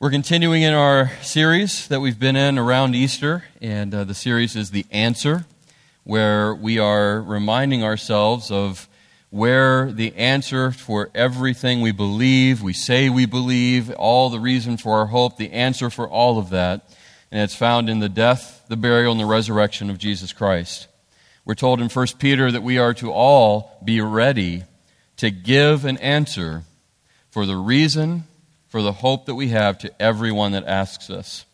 We're continuing in our series that we've been in around Easter, and uh, the series is The Answer, where we are reminding ourselves of where the answer for everything we believe, we say we believe, all the reason for our hope, the answer for all of that, and it's found in the death, the burial, and the resurrection of Jesus Christ. We're told in 1 Peter that we are to all be ready to give an answer for the reason for the hope that we have to everyone that asks us.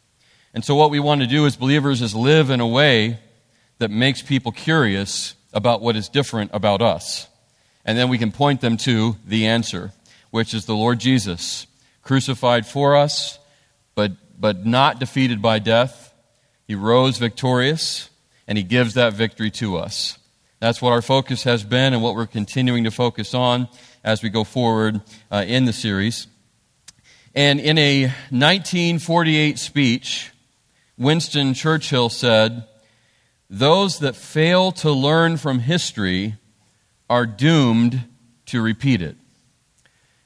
And so, what we want to do as believers is live in a way that makes people curious about what is different about us. And then we can point them to the answer, which is the Lord Jesus, crucified for us, but, but not defeated by death. He rose victorious, and He gives that victory to us. That's what our focus has been and what we're continuing to focus on as we go forward uh, in the series. And in a 1948 speech, Winston Churchill said, Those that fail to learn from history are doomed to repeat it.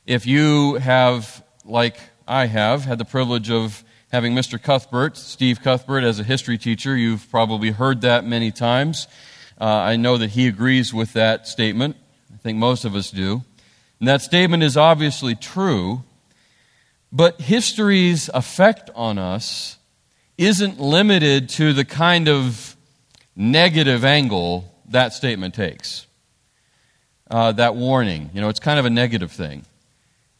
If you have, like I have, had the privilege of having Mr. Cuthbert, Steve Cuthbert, as a history teacher, you've probably heard that many times. Uh, I know that he agrees with that statement. I think most of us do. And that statement is obviously true. But history's effect on us isn't limited to the kind of negative angle that statement takes. Uh, that warning, you know, it's kind of a negative thing.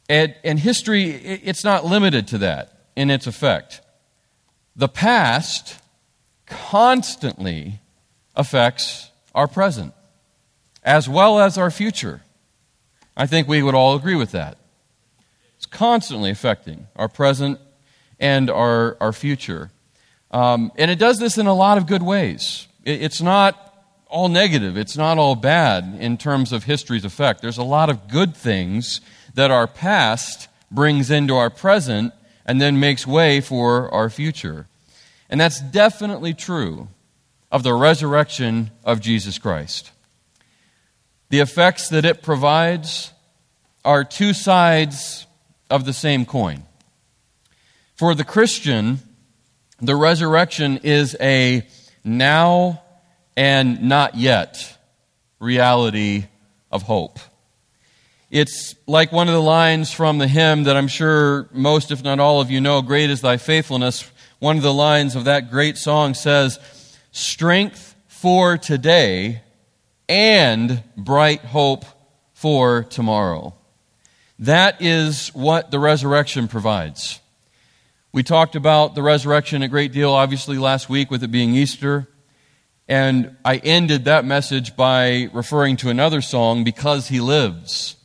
And, and history, it's not limited to that in its effect. The past constantly affects our present as well as our future. I think we would all agree with that constantly affecting our present and our, our future. Um, and it does this in a lot of good ways. It, it's not all negative, it's not all bad in terms of history's effect. There's a lot of good things that our past brings into our present and then makes way for our future. And that's definitely true of the resurrection of Jesus Christ. The effects that it provides are two sides of the same coin. For the Christian, the resurrection is a now and not yet reality of hope. It's like one of the lines from the hymn that I'm sure most, if not all of you know, Great is Thy Faithfulness. One of the lines of that great song says, Strength for today and bright hope for tomorrow. That is what the resurrection provides. We talked about the resurrection a great deal, obviously, last week with it being Easter. And I ended that message by referring to another song, Because He Lives.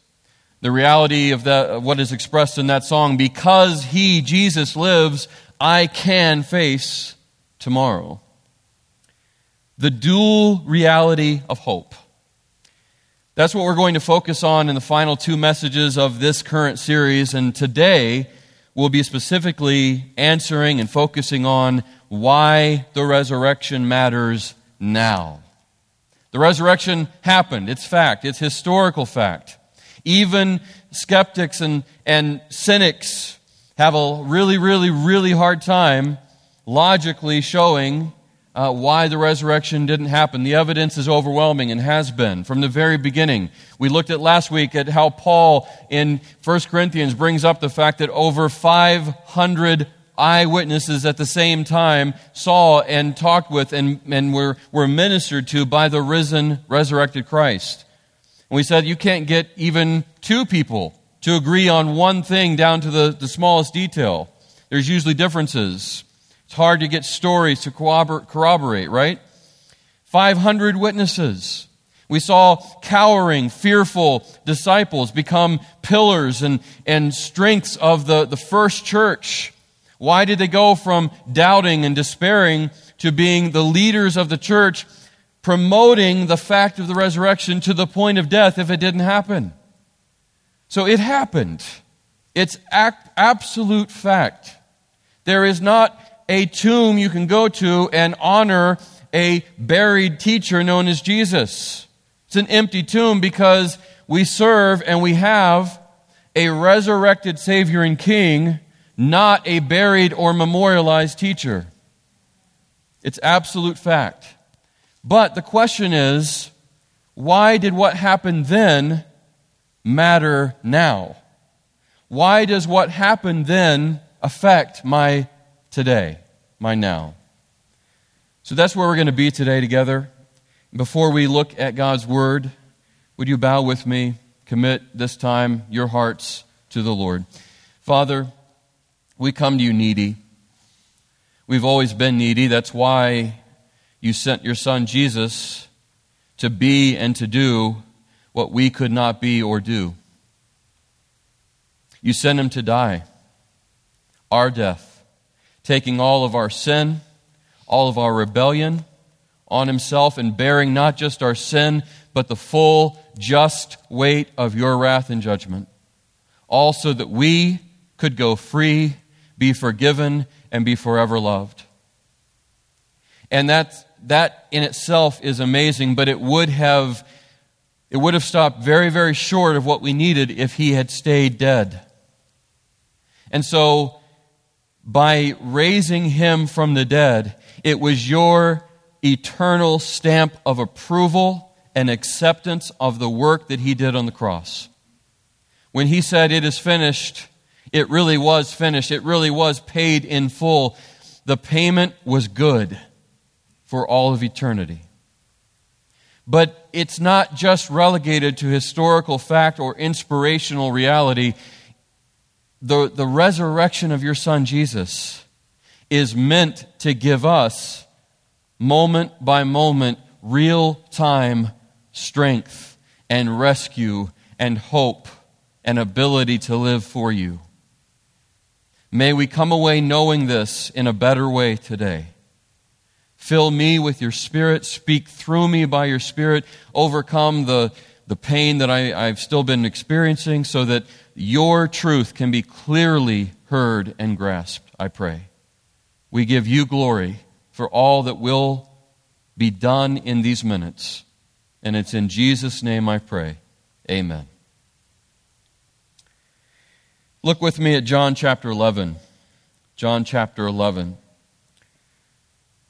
The reality of that, what is expressed in that song, because He, Jesus, lives, I can face tomorrow. The dual reality of hope. That's what we're going to focus on in the final two messages of this current series. And today, we'll be specifically answering and focusing on why the resurrection matters now. The resurrection happened. It's fact. It's historical fact. Even skeptics and, and cynics have a really, really, really hard time logically showing uh, why the resurrection didn't happen. The evidence is overwhelming and has been from the very beginning. We looked at last week at how Paul in 1 Corinthians brings up the fact that over 500 eyewitnesses at the same time saw and talked with and, and were, were ministered to by the risen, resurrected Christ. And we said you can't get even two people to agree on one thing down to the, the smallest detail. There's usually differences. It's hard to get stories to corroborate, right? 500 witnesses. We saw cowering, fearful disciples become pillars and, and strengths of the, the first church. Why did they go from doubting and despairing to being the leaders of the church, promoting the fact of the resurrection to the point of death if it didn't happen? So it happened. It's absolute fact. There is not a tomb you can go to and honor a buried teacher known as Jesus. It's an empty tomb because we serve and we have a resurrected Savior and King not a buried or memorialized teacher. It's absolute fact. But the question is why did what happened then matter now? Why does what happened then affect my today, my now? So that's where we're going to be today together. Before we look at God's Word, would you bow with me? Commit this time your hearts to the Lord. Father, we come to you needy. We've always been needy. That's why you sent your Son Jesus to be and to do what we could not be or do. You sent him to die, our death, taking all of our sin, all of our rebellion on himself, and bearing not just our sin, but the full, just weight of your wrath and judgment. All so that we could go free, be forgiven, and be forever loved. And that's, that in itself is amazing, but it would have it would have stopped very, very short of what we needed if he had stayed dead. And so, by raising him from the dead, it was your eternal stamp of approval and acceptance of the work that he did on the cross. When he said, It is finished, it really was finished. It really was paid in full. The payment was good for all of eternity. But it's not just relegated to historical fact or inspirational reality. The, the resurrection of your son Jesus is meant to give us moment by moment, real time strength and rescue and hope and ability to live for you. May we come away knowing this in a better way today. Fill me with your spirit. Speak through me by your spirit. Overcome the, the pain that I, I've still been experiencing so that your truth can be clearly heard and grasped, I pray. We give you glory for all that will be done in these minutes. And it's in Jesus' name I pray. Amen. Look with me at John chapter 11. John chapter 11.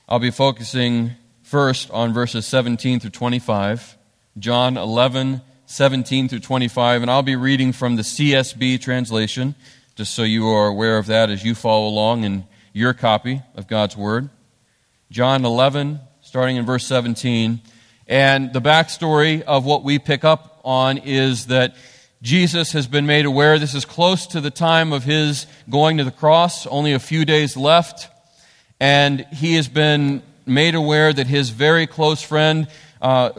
I'll be focusing first on verses 17 through 25. John 11, 17 through 25. And I'll be reading from the CSB translation, just so you are aware of that as you follow along in your copy of God's Word. John 11, starting in verse 17. And the backstory of what we pick up on is that Jesus has been made aware. This is close to the time of his going to the cross, only a few days left and he has been made aware that his very close friend, uh,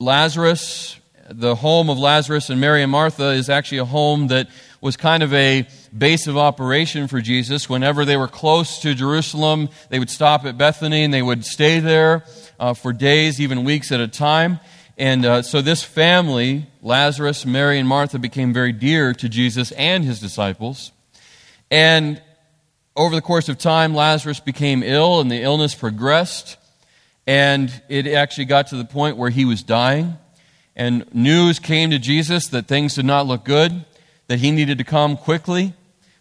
Lazarus, the home of Lazarus and Mary and Martha, is actually a home that was kind of a base of operation for Jesus. Whenever they were close to Jerusalem, they would stop at Bethany and they would stay there uh, for days, even weeks at a time. And uh, so this family, Lazarus, Mary, and Martha, became very dear to Jesus and his disciples. And over the course of time, Lazarus became ill and the illness progressed. And it actually got to the point where he was dying. And news came to Jesus that things did not look good, that he needed to come quickly.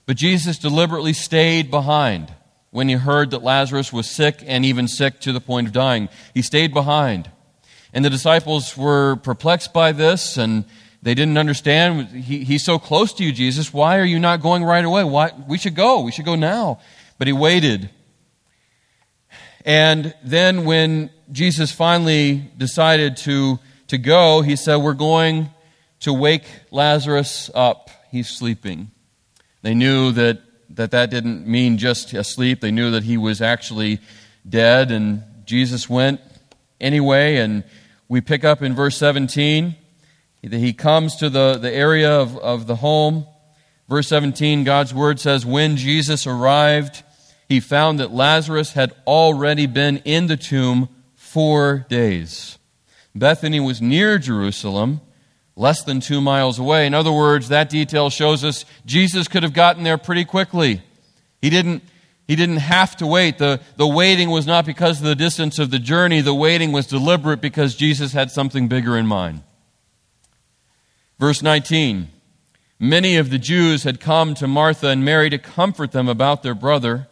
But Jesus deliberately stayed behind when he heard that Lazarus was sick and even sick to the point of dying. He stayed behind. And the disciples were perplexed by this and they didn't understand. He, he's so close to you, Jesus. Why are you not going right away? Why? We should go. We should go now. But he waited. And then when Jesus finally decided to, to go, he said, We're going to wake Lazarus up. He's sleeping. They knew that that, that didn't mean just asleep. They knew that he was actually dead. And Jesus went anyway. And we pick up in verse 17. that He comes to the, the area of, of the home. Verse 17, God's word says, When Jesus arrived, he found that Lazarus had already been in the tomb four days. Bethany was near Jerusalem, less than two miles away. In other words, that detail shows us Jesus could have gotten there pretty quickly. He didn't, he didn't have to wait. The, the waiting was not because of the distance of the journey, the waiting was deliberate because Jesus had something bigger in mind. Verse 19 Many of the Jews had come to Martha and Mary to comfort them about their brother.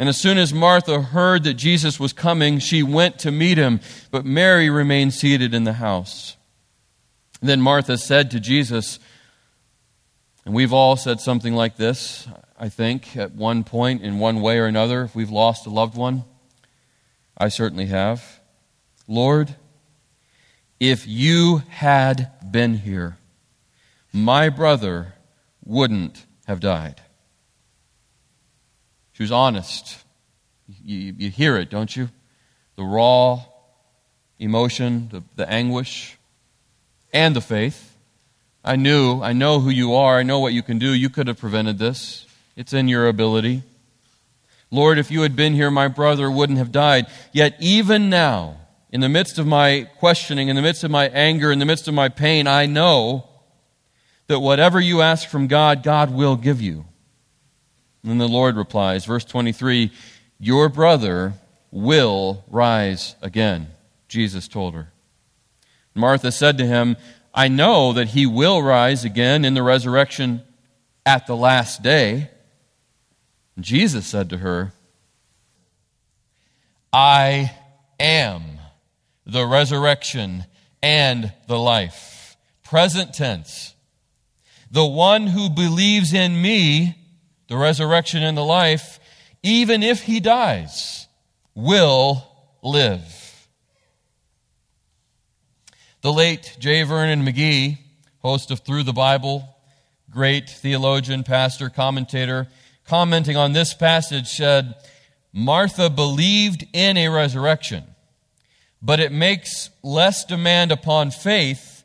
And as soon as Martha heard that Jesus was coming, she went to meet him, but Mary remained seated in the house. Then Martha said to Jesus, and we've all said something like this, I think, at one point, in one way or another, if we've lost a loved one. I certainly have. Lord, if you had been here, my brother wouldn't have died. She was honest. You, you hear it, don't you? The raw emotion, the, the anguish, and the faith. I knew, I know who you are, I know what you can do. You could have prevented this. It's in your ability. Lord, if you had been here, my brother wouldn't have died. Yet, even now, in the midst of my questioning, in the midst of my anger, in the midst of my pain, I know that whatever you ask from God, God will give you. And the Lord replies, verse 23 Your brother will rise again, Jesus told her. Martha said to him, I know that he will rise again in the resurrection at the last day. And Jesus said to her, I am the resurrection and the life. Present tense. The one who believes in me the resurrection and the life, even if he dies, will live. The late J. Vernon McGee, host of Through the Bible, great theologian, pastor, commentator, commenting on this passage said, Martha believed in a resurrection, but it makes less demand upon faith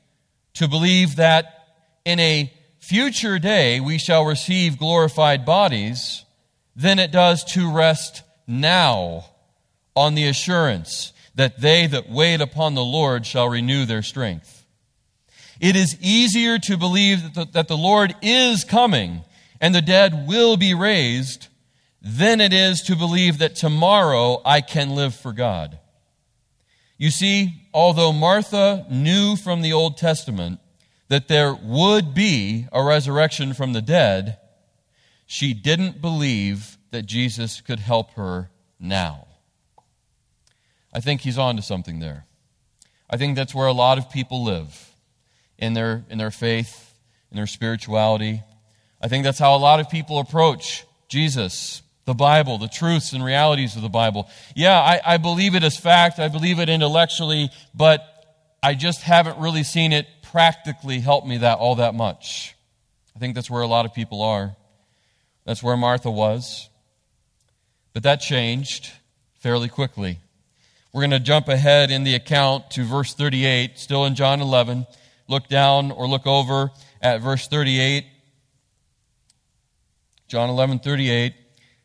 to believe that in a future day we shall receive glorified bodies than it does to rest now on the assurance that they that wait upon the Lord shall renew their strength. It is easier to believe that the, that the Lord is coming and the dead will be raised than it is to believe that tomorrow I can live for God. You see, although Martha knew from the Old Testament that there would be a resurrection from the dead, she didn't believe that Jesus could help her now. I think he's on to something there. I think that's where a lot of people live in their, in their faith, in their spirituality. I think that's how a lot of people approach Jesus, the Bible, the truths and realities of the Bible. Yeah, I, I believe it as fact, I believe it intellectually, but I just haven't really seen it practically help me that all that much. I think that's where a lot of people are. That's where Martha was. But that changed fairly quickly. We're going to jump ahead in the account to verse 38, still in John 11. Look down or look over at verse 38. John 11, 38.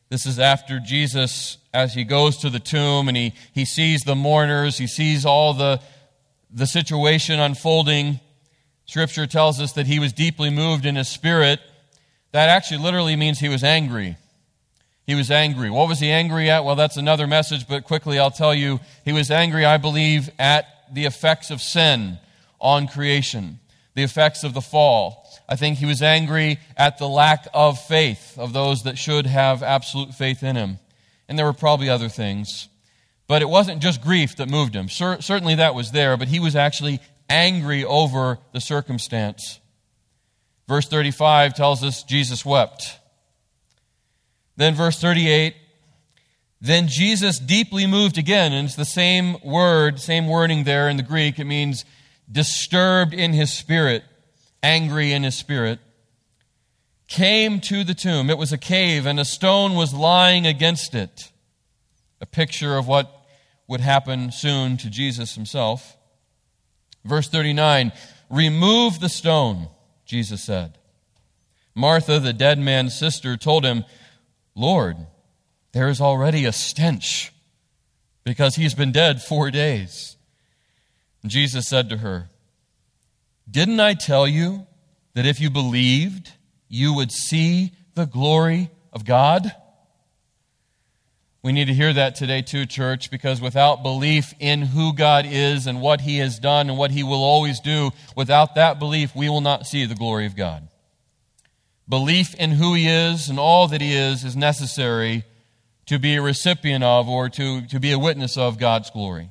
This is after Jesus, as he goes to the tomb and he, he sees the mourners, he sees all the, the situation unfolding. Scripture tells us that he was deeply moved in his spirit. That actually literally means he was angry. He was angry. What was he angry at? Well, that's another message, but quickly I'll tell you. He was angry, I believe, at the effects of sin on creation, the effects of the fall. I think he was angry at the lack of faith of those that should have absolute faith in him. And there were probably other things. But it wasn't just grief that moved him. Certainly that was there, but he was actually angry over the circumstance. Verse 35 tells us Jesus wept. Then, verse 38, then Jesus deeply moved again, and it's the same word, same wording there in the Greek. It means disturbed in his spirit, angry in his spirit, came to the tomb. It was a cave, and a stone was lying against it. A picture of what would happen soon to Jesus himself. Verse 39 Remove the stone, Jesus said. Martha, the dead man's sister, told him, Lord, there is already a stench because he's been dead four days. And Jesus said to her, Didn't I tell you that if you believed, you would see the glory of God? We need to hear that today, too, church, because without belief in who God is and what He has done and what He will always do, without that belief, we will not see the glory of God. belief in who he is and all that he is is necessary to be a recipient of or to, to be a witness of God's glory.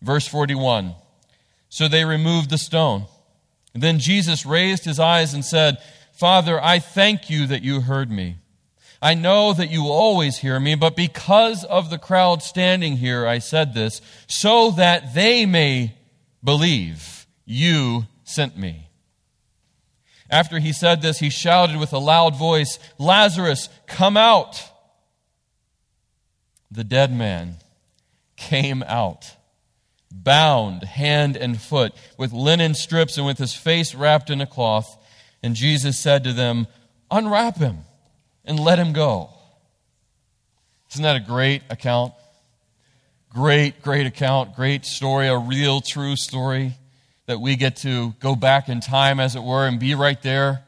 Verse 41 So they removed the stone. then Jesus raised his eyes and said, Father, I thank you that you heard me. I know that you will always hear me, but because of the crowd standing here, I said this, so that they may believe you sent me. After he said this, he shouted with a loud voice, Lazarus, come out the dead man came out, bound hand and foot, with linen strips and with his face wrapped in a cloth. And Jesus said to them, Unwrap him and let him go. Isn't that a great account? Great, great account, great story, a real, true story that we get to go back in time, as it were, and be right there,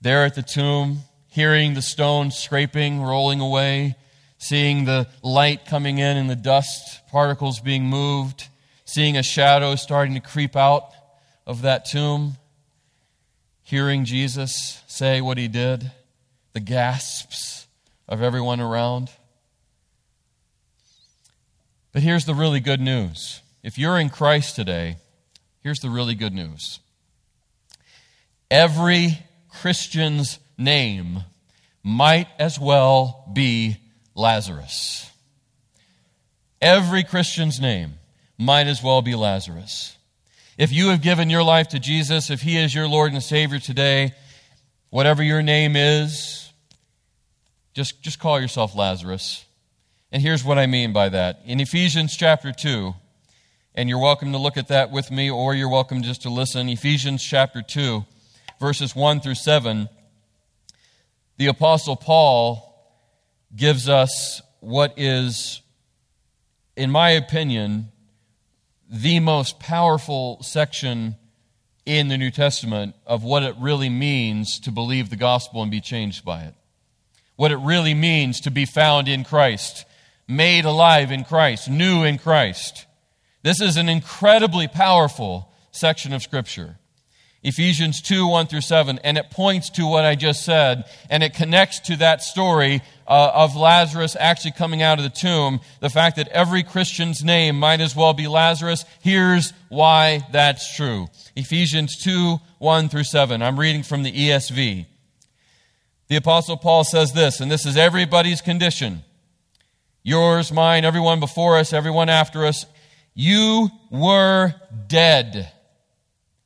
there at the tomb, hearing the stone scraping, rolling away, seeing the light coming in and the dust particles being moved, seeing a shadow starting to creep out of that tomb, hearing Jesus say what he did, the gasps of everyone around. But here's the really good news. If you're in Christ today, here's the really good news. Every Christian's name might as well be Lazarus. Every Christian's name might as well be Lazarus. If you have given your life to Jesus, if He is your Lord and Savior today, whatever your name is, just, just call yourself Lazarus. And here's what I mean by that. In Ephesians chapter 2, and you're welcome to look at that with me, or you're welcome just to listen. Ephesians chapter 2, verses 1 through 7, the Apostle Paul gives us what is, in my opinion, the most powerful section in the New Testament of what it really means to believe the gospel and be changed by it. What it really means to be found in Christ, made alive in Christ, new in Christ. This is an incredibly powerful section of Scripture. Ephesians 2 1 through 7, and it points to what I just said, and it connects to that story uh, of Lazarus actually coming out of the tomb. The fact that every Christian's name might as well be Lazarus. Here's why that's true. Ephesians 2 1 through 7. I'm reading from the ESV. The Apostle Paul says this, and this is everybody's condition yours, mine, everyone before us, everyone after us. You were dead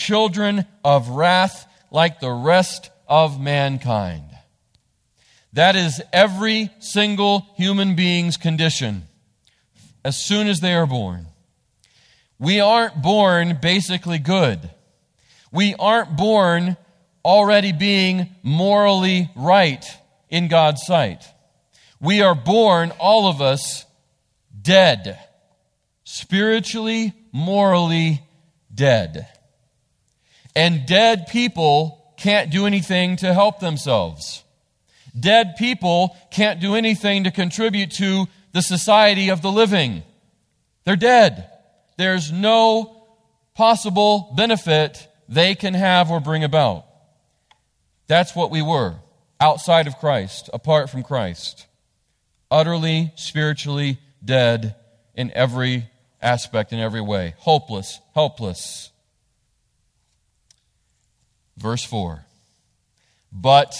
children of wrath like the rest of mankind. That is every single human being's condition as soon as they are born. We aren't born basically good. We aren't born already being morally right in God's sight. We are born, all of us, dead. Spiritually, morally dead. And dead people can't do anything to help themselves. Dead people can't do anything to contribute to the society of the living. They're dead. There's no possible benefit they can have or bring about. That's what we were outside of Christ, apart from Christ. Utterly, spiritually dead in every aspect, in every way. Hopeless, helpless. Verse 4 But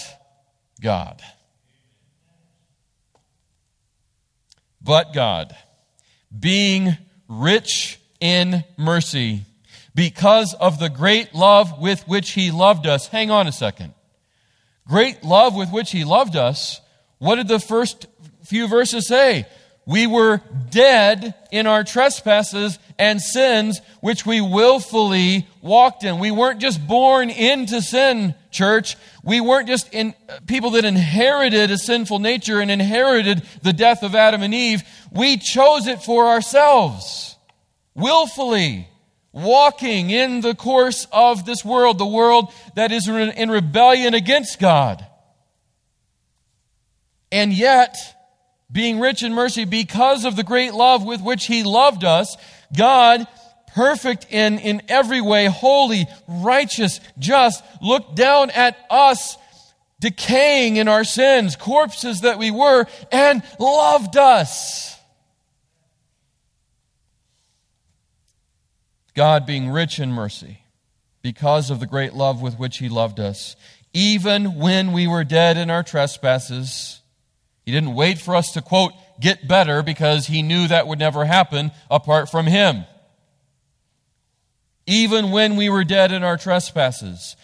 God. But God, being rich in mercy, because of the great love with which He loved us. Hang on a second. Great love with which He loved us. What did the first few verses say? We were dead in our trespasses and sins which we willfully walked in. We weren't just born into sin church, we weren't just in, people that inherited a sinful nature and inherited the death of Adam and Eve. We chose it for ourselves, willfully, walking in the course of this world, the world that is in rebellion against God. And yet, being rich in mercy because of the great love with which He loved us, God perfect in, in every way, holy, righteous, just, looked down at us decaying in our sins, corpses that we were, and loved us. God being rich in mercy, because of the great love with which He loved us, even when we were dead in our trespasses, He didn't wait for us to, quote, get better because He knew that would never happen apart from Him even when we were dead in our trespasses.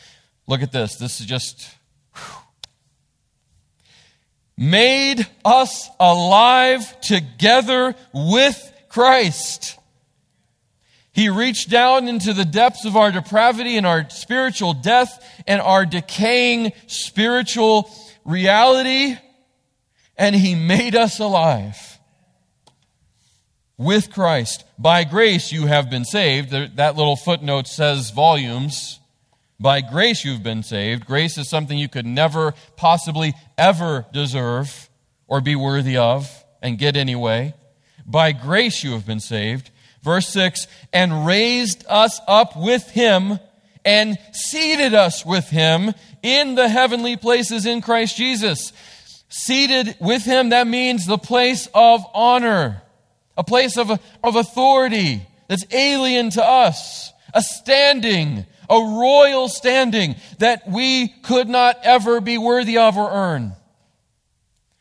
Look at this. This is just. Made us alive together with Christ. He reached down into the depths of our depravity and our spiritual death and our decaying spiritual reality, and He made us alive with Christ. By grace you have been saved. That little footnote says volumes. By grace you've been saved. Grace is something you could never possibly ever deserve or be worthy of and get anyway. By grace you have been saved. Verse 6 and raised us up with him and seated us with him in the heavenly places in Christ Jesus. Seated with him, that means the place of honor a place of, of authority that's alien to us, a standing, a royal standing that we could not ever be worthy of or earn.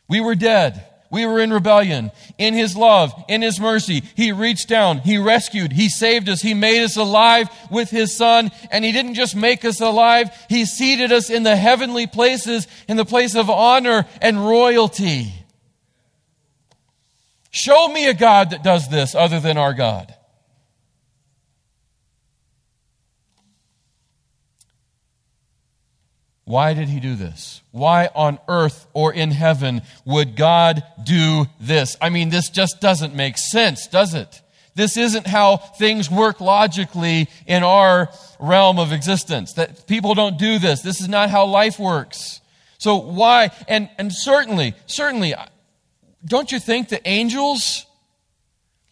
We were dead. We were in rebellion. In His love, in His mercy, He reached down, He rescued, He saved us, He made us alive with His Son, and He didn't just make us alive, He seated us in the heavenly places, in the place of honor and royalty. Show me a God that does this other than our God. Why did he do this? Why on earth or in heaven would God do this? I mean, this just doesn't make sense, does it? This isn't how things work logically in our realm of existence. That people don't do this. This is not how life works. So why? And, and certainly, certainly, don't you think the angels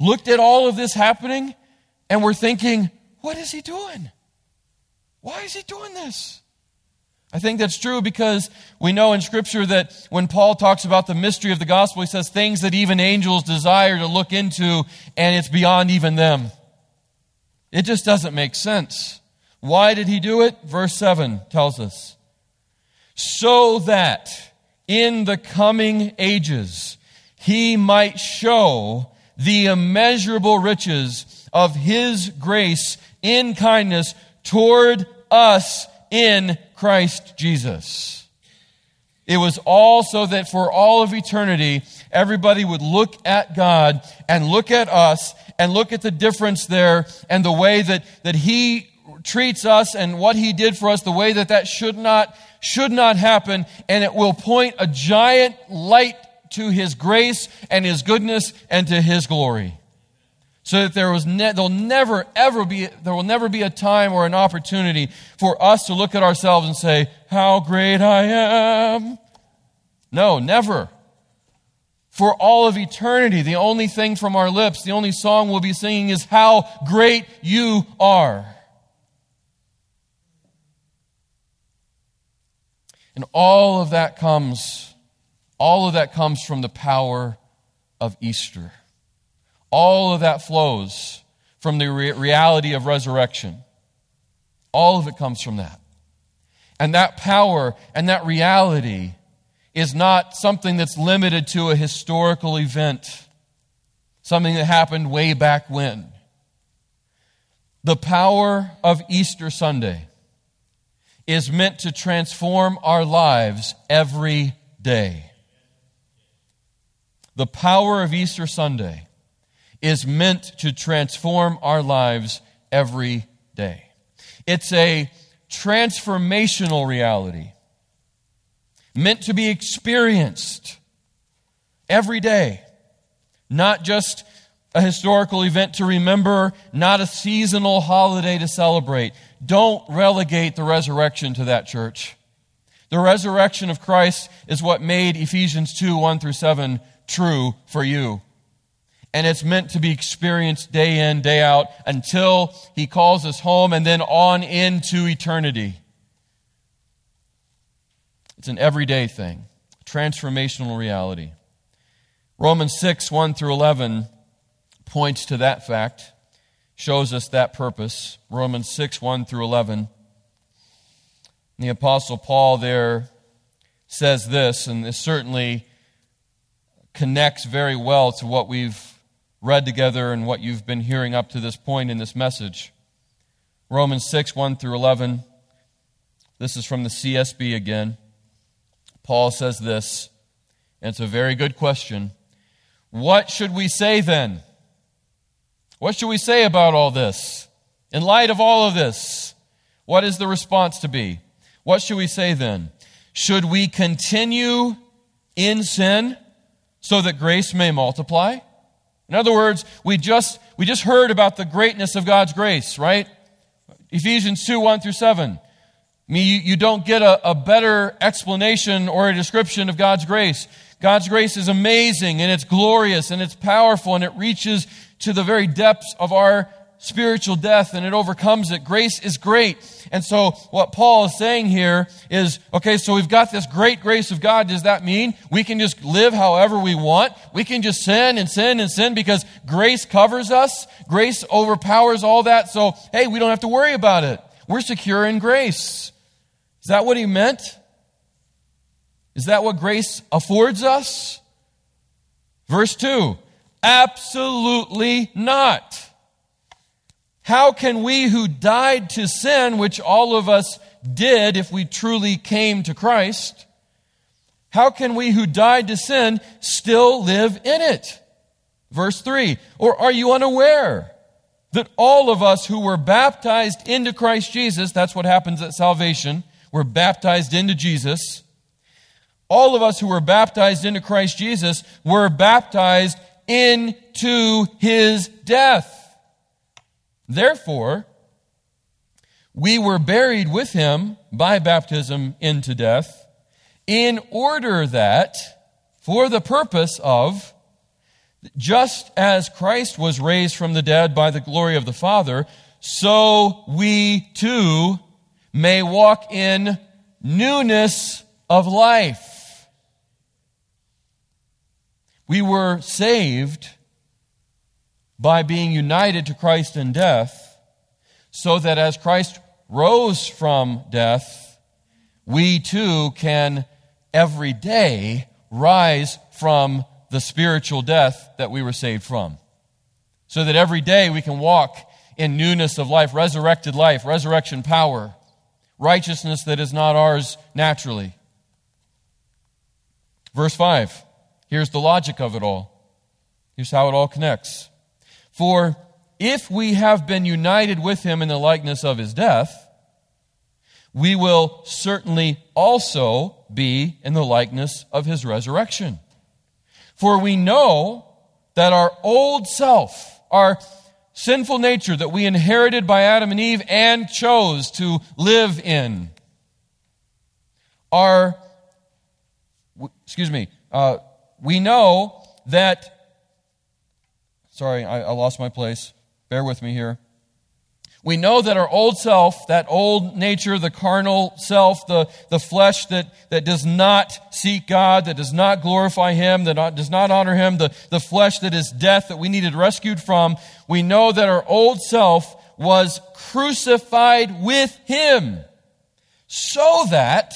looked at all of this happening and were thinking, what is he doing? Why is he doing this? I think that's true because we know in Scripture that when Paul talks about the mystery of the gospel, he says things that even angels desire to look into, and it's beyond even them. It just doesn't make sense. Why did he do it? Verse 7 tells us. So that in the coming ages, he might show the immeasurable riches of his grace in kindness toward us in Christ Jesus. It was all so that for all of eternity, everybody would look at God and look at us and look at the difference there and the way that, that He treats us and what He did for us, the way that that should not, should not happen. And it will point a giant light to his grace and his goodness and to his glory. So that there was ne- there'll never ever be there will never be a time or an opportunity for us to look at ourselves and say, "How great I am." No, never. For all of eternity, the only thing from our lips, the only song we'll be singing is how great you are. And all of that comes all of that comes from the power of Easter. All of that flows from the re- reality of resurrection. All of it comes from that. And that power and that reality is not something that's limited to a historical event, something that happened way back when. The power of Easter Sunday is meant to transform our lives every day. The power of Easter Sunday is meant to transform our lives every day. It's a transformational reality, meant to be experienced every day, not just a historical event to remember, not a seasonal holiday to celebrate. Don't relegate the resurrection to that church. The resurrection of Christ is what made Ephesians 2 1 through 7 true for you. And it's meant to be experienced day in, day out until He calls us home and then on into eternity. It's an everyday thing, transformational reality. Romans 6 1 through 11 points to that fact, shows us that purpose. Romans 6 1 through 11. the Apostle Paul there says this, and this certainly connects very well to what we've read together and what you've been hearing up to this point in this message. Romans 6 1 through 11. This is from the CSB again. Paul says this, and it's a very good question. What should we say then? What should we say about all this? In light of all of this, what is the response to be? What should we say then? Should we continue in sin so that grace may multiply? In other words, we just, we just heard about the greatness of God's grace, right? Ephesians 2 1 through 7. I mean, you, you don't get a, a better explanation or a description of God's grace. God's grace is amazing and it's glorious and it's powerful and it reaches to the very depths of our spiritual death and it overcomes it. Grace is great. And so what Paul is saying here is, okay, so we've got this great grace of God. Does that mean we can just live however we want? We can just sin and sin and sin because grace covers us? Grace overpowers all that. So, hey, we don't have to worry about it. We're secure in grace. Is that what he meant? Is that what grace affords us? Verse 2 Absolutely not. How can we who died to sin, which all of us did if we truly came to Christ, how can we who died to sin still live in it? Verse 3 Or are you unaware that all of us who were baptized into Christ Jesus, that's what happens at salvation, we're baptized into Jesus. All of us who were baptized into Christ Jesus were baptized into his death. Therefore, we were buried with him by baptism into death, in order that, for the purpose of, just as Christ was raised from the dead by the glory of the Father, so we too may walk in newness of life. We were saved by being united to Christ in death, so that as Christ rose from death, we too can every day rise from the spiritual death that we were saved from. So that every day we can walk in newness of life, resurrected life, resurrection power, righteousness that is not ours naturally. Verse 5. Here's the logic of it all. Here's how it all connects. For if we have been united with him in the likeness of his death, we will certainly also be in the likeness of his resurrection. For we know that our old self, our sinful nature that we inherited by Adam and Eve and chose to live in, our, excuse me, uh, we know that, sorry, I, I lost my place. Bear with me here. We know that our old self, that old nature, the carnal self, the, the flesh that, that does not seek God, that does not glorify Him, that not, does not honor Him, the, the flesh that is death that we needed rescued from, we know that our old self was crucified with Him so that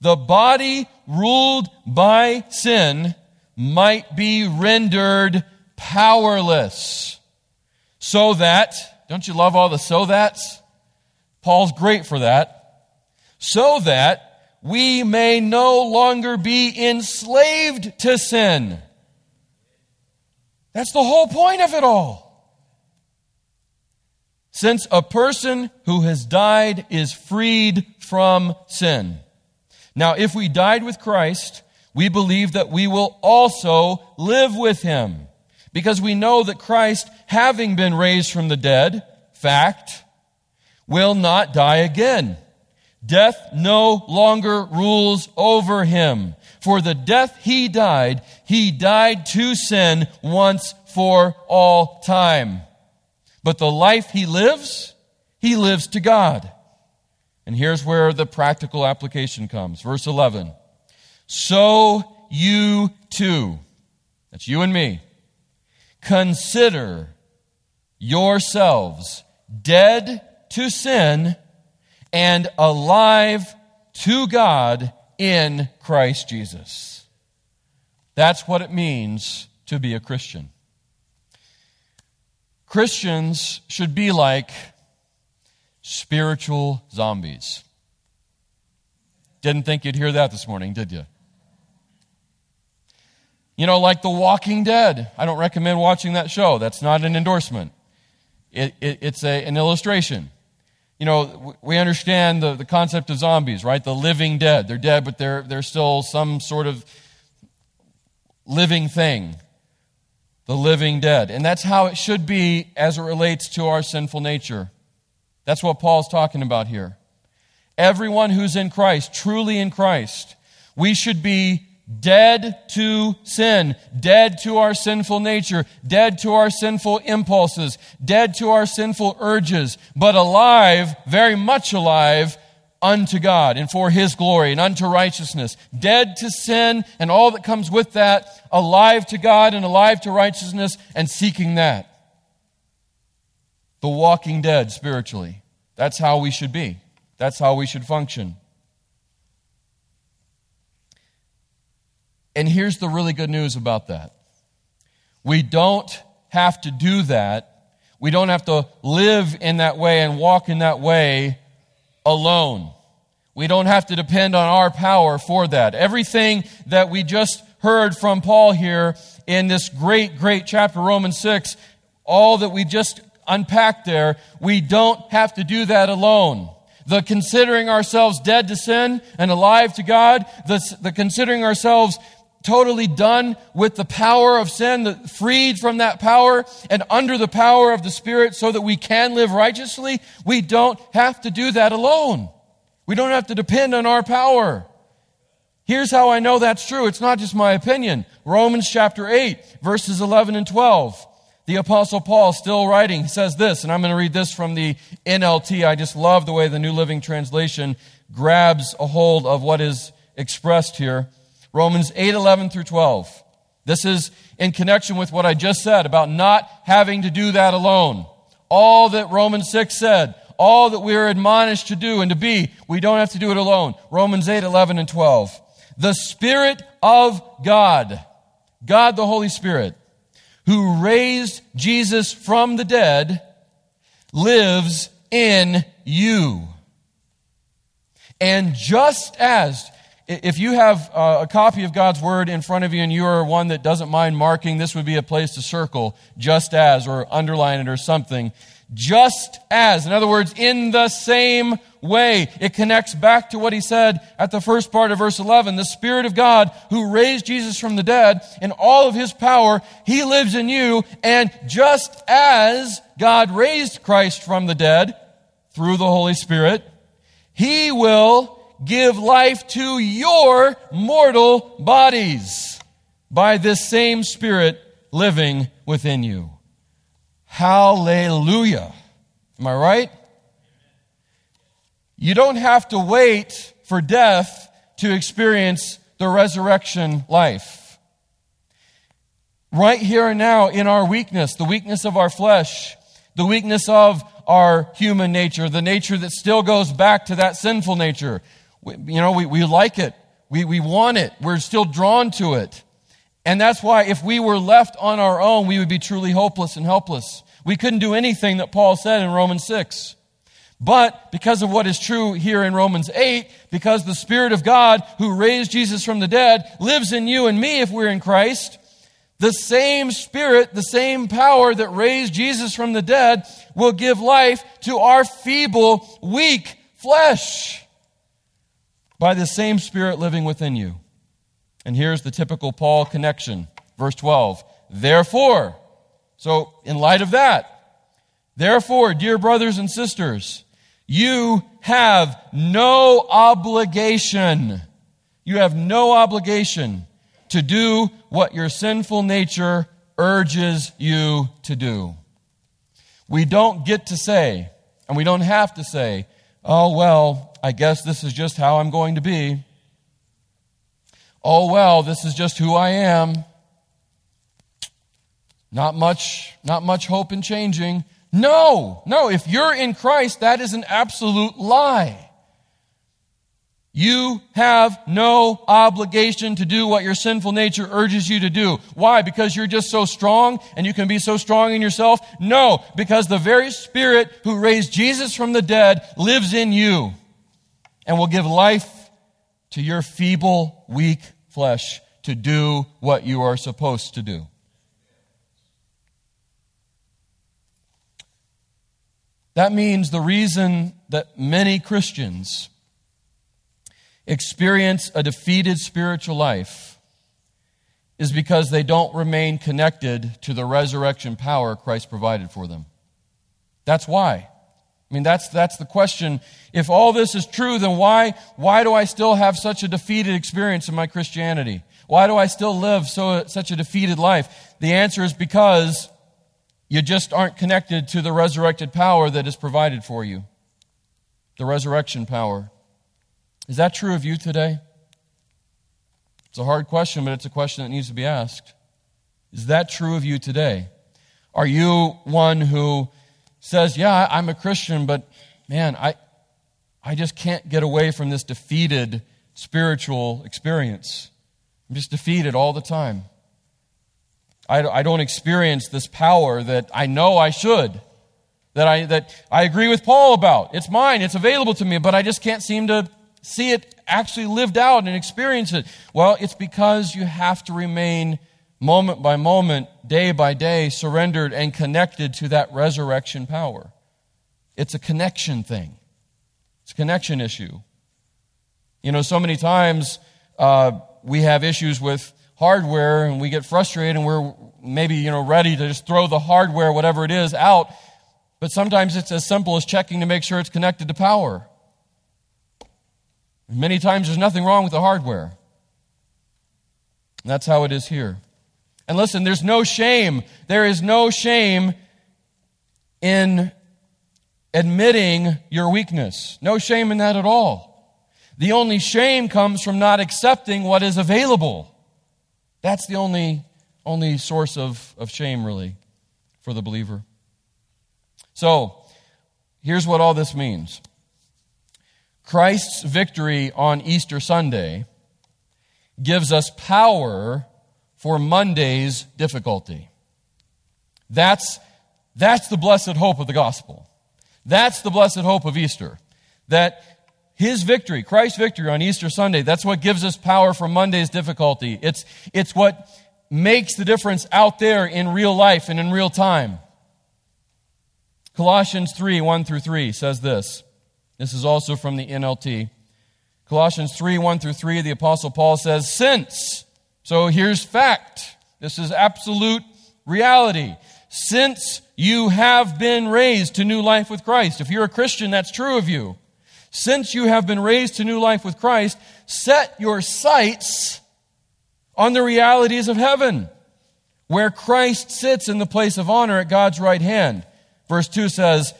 the body ruled by sin might be rendered powerless. So that, don't you love all the so that's? Paul's great for that. So that we may no longer be enslaved to sin. That's the whole point of it all. since a person who has died is freed from sin. Now, if we died with Christ, we believe that we will also live with him, because we know that Christ, having been raised from the dead, fact, will not die again. Death no longer rules over him. For the death he died, he died to sin once for all time. But the life he lives, he lives to God. And here's where the practical application comes. Verse 11. So you too, that's you and me, consider yourselves dead to sin and alive to God in Christ Jesus. That's what it means to be a Christian. Christians should be like spiritual zombies. Didn't think you'd hear that this morning, did you? You know, like The Walking Dead. I don't recommend watching that show. That's not an endorsement, it, it, it's a, an illustration. You know, we understand the, the concept of zombies, right? The living dead. They're dead, but they're, they're still some sort of living thing. The living dead. And that's how it should be as it relates to our sinful nature. That's what Paul's talking about here. Everyone who's in Christ, truly in Christ, we should be dead to sin, dead to our sinful nature, dead to our sinful impulses, dead to our sinful urges, but alive, very much alive unto God and for His glory and unto righteousness. Dead to sin and all that comes with that, alive to God and alive to righteousness and seeking that. The walking dead spiritually. That's how we should be. That's how we should function. And here's the really good news about that we don't have to do that. We don't have to live in that way and walk in that way alone. We don't have to depend on our power for that. Everything that we just heard from Paul here in this great, great chapter, Romans 6, all that we just unpacked there, we don't have to do that alone the considering ourselves dead to sin and alive to God, the, the considering ourselves totally done with the power of sin, freed from that power and under the power of the Spirit so that we can live righteously, we don't have to do that alone. We don't have to depend on our power. Here's how I know that's true. It's not just my opinion. Romans chapter 8, verses 11 and 12. The apostle Paul still writing he says this, and I'm going to read this from the NLT. I just love the way the New Living Translation grabs a hold of what is expressed here. Romans 8 11 through 12. This is in connection with what I just said about not having to do that alone. All that Romans 6 said, all that we are admonished to do and to be, we don't have to do it alone. Romans 8 11 and 12. The Spirit of God, God the Holy Spirit, who raised Jesus from the dead, lives in you. And just as if you have uh, a copy of God's Word in front of you and you are one that doesn't mind marking, this would be a place to circle just as or underline it or something. Just as. In other words, in the same way. It connects back to what he said at the first part of verse 11. The Spirit of God who raised Jesus from the dead in all of his power, he lives in you. And just as God raised Christ from the dead through the Holy Spirit, he will give life to your mortal bodies by this same Spirit living within you. Hallelujah. Am I right? You don't have to wait for death to experience the resurrection life. Right here and now, in our weakness, the weakness of our flesh, the weakness of our human nature, the nature that still goes back to that sinful nature, you know, we, we like it. We, we want it. We're still drawn to it. And that's why if we were left on our own, we would be truly hopeless and helpless. We couldn't do anything that Paul said in Romans 6. But because of what is true here in Romans 8, because the Spirit of God who raised Jesus from the dead lives in you and me if we're in Christ, The same Spirit, the same power that raised Jesus from the dead will give life to our feeble, weak flesh by the same Spirit living within you. And here's the typical Paul connection. Verse 12. Therefore, so in light of that, therefore, dear brothers and sisters, you have no obligation. You have no obligation to do what your sinful nature urges you to do. We don't get to say, and we don't have to say, oh, well, I guess this is just how I'm going to be. Oh, well, this is just who I am. Not much, not much hope in changing. No, no, if you're in Christ, that is an absolute lie. You have no obligation to do what your sinful nature urges you to do. Why? Because you're just so strong and you can be so strong in yourself? No, because the very Spirit who raised Jesus from the dead lives in you and will give life to your feeble, weak flesh to do what you are supposed to do. That means the reason that many Christians experience a defeated spiritual life is because they don't remain connected to the resurrection power Christ provided for them. That's why. I mean, that's, that's the question. If all this is true, then why, why do I still have such a defeated experience in my Christianity? Why do I still live so, such a defeated life? The answer is because you just aren't connected to the resurrected power that is provided for you. The resurrection power. Is that true of you today? It's a hard question, but it's a question that needs to be asked. Is that true of you today? Are you one who says, Yeah, I'm a Christian, but man, I, I just can't get away from this defeated spiritual experience? I'm just defeated all the time. I, I don't experience this power that I know I should, that I, that I agree with Paul about. It's mine, it's available to me, but I just can't seem to see it actually lived out and experience it? Well, it's because you have to remain moment by moment, day by day, surrendered and connected to that resurrection power. It's a connection thing, it's a connection issue. You know, so many times uh, we have issues with hardware and we get frustrated and we're maybe, you know, ready to just throw the hardware, whatever it is, out. But sometimes it's as simple as checking to make sure it's connected to power. Many times there's nothing wrong with the hardware. And that's how it is here. And listen, there's no shame. There is no shame in admitting your weakness. No shame in that at all. The only shame comes from not accepting what is available. That's the only, only source of, of shame, really, for the believer. So, here's what all this means. Christ's victory on Easter Sunday gives us power for Monday's difficulty. That's, that's the blessed hope of the gospel. That's the blessed hope of Easter. That his victory, Christ's victory on Easter Sunday, that's what gives us power for Monday's difficulty. It's, it's what makes the difference out there in real life and in real time. Colossians 3 1 through 3 says this. This is also from the NLT. Colossians 3 1 through 3, the Apostle Paul says, Since, so here's fact. This is absolute reality. Since you have been raised to new life with Christ, if you're a Christian, that's true of you. Since you have been raised to new life with Christ, set your sights on the realities of heaven, where Christ sits in the place of honor at God's right hand. Verse 2 says,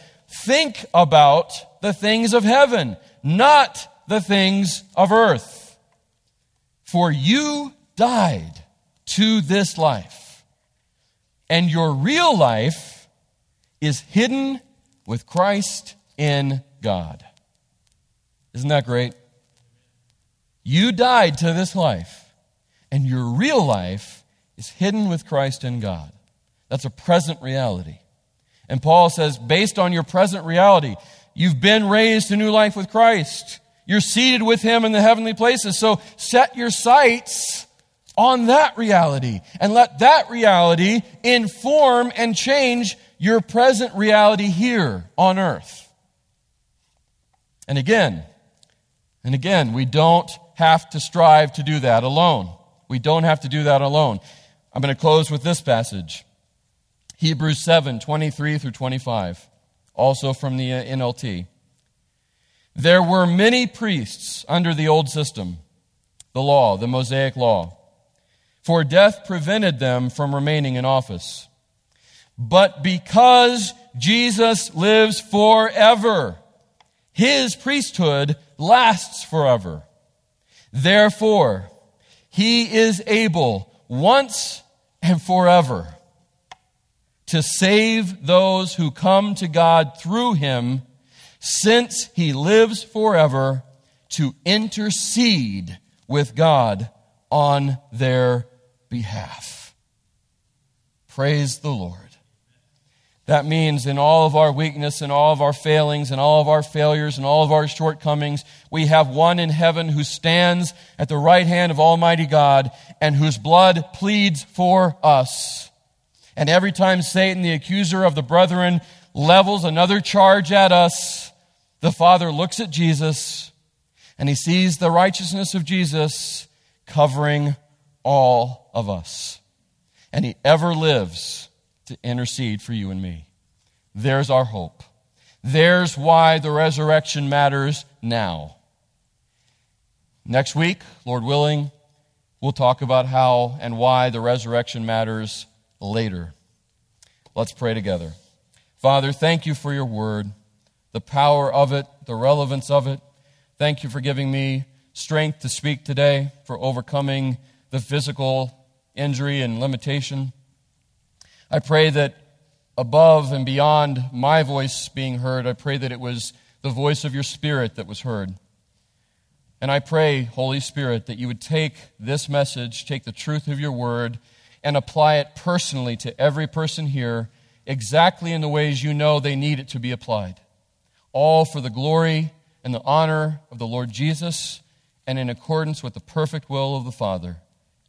Think about the things of heaven, not the things of earth. For you died to this life, and your real life is hidden with Christ in God. Isn't that great? You died to this life, and your real life is hidden with Christ in God. That's a present reality. And Paul says, based on your present reality, You've been raised to new life with Christ. You're seated with Him in the heavenly places. So set your sights on that reality and let that reality inform and change your present reality here on earth. And again, and again, we don't have to strive to do that alone. We don't have to do that alone. I'm going to close with this passage Hebrews 7 23 through 25, also from the uh, NLT. There were many priests under the old system, the law, the Mosaic law, for death prevented them from remaining in office. But because Jesus lives forever, his priesthood lasts forever. Therefore, he is able once and forever to save those who come to God through him, since he lives forever to intercede with God on their behalf. Praise the Lord. That means in all of our weakness and all of our failings and all of our failures and all of our shortcomings, we have one in heaven who stands at the right hand of Almighty God and whose blood pleads for us. And every time Satan, the accuser of the brethren, levels another charge at us, the Father looks at Jesus and he sees the righteousness of Jesus covering all of us. And he ever lives to intercede for you and me. There's our hope. There's why the resurrection matters now. Next week, Lord willing, we'll talk about how and why the resurrection matters later. Let's pray together. Father, thank you for your word, the power of it, the relevance of it. Thank you for giving me strength to speak today, for overcoming the physical injury and limitation. I pray that above and beyond my voice being heard, I pray that it was the voice of your Spirit that was heard. And I pray, Holy Spirit, that you would take this message, take the truth of your word, and apply it personally to every person here, exactly in the ways you know they need it to be applied. All for the glory and the honor of the Lord Jesus, and in accordance with the perfect will of the Father.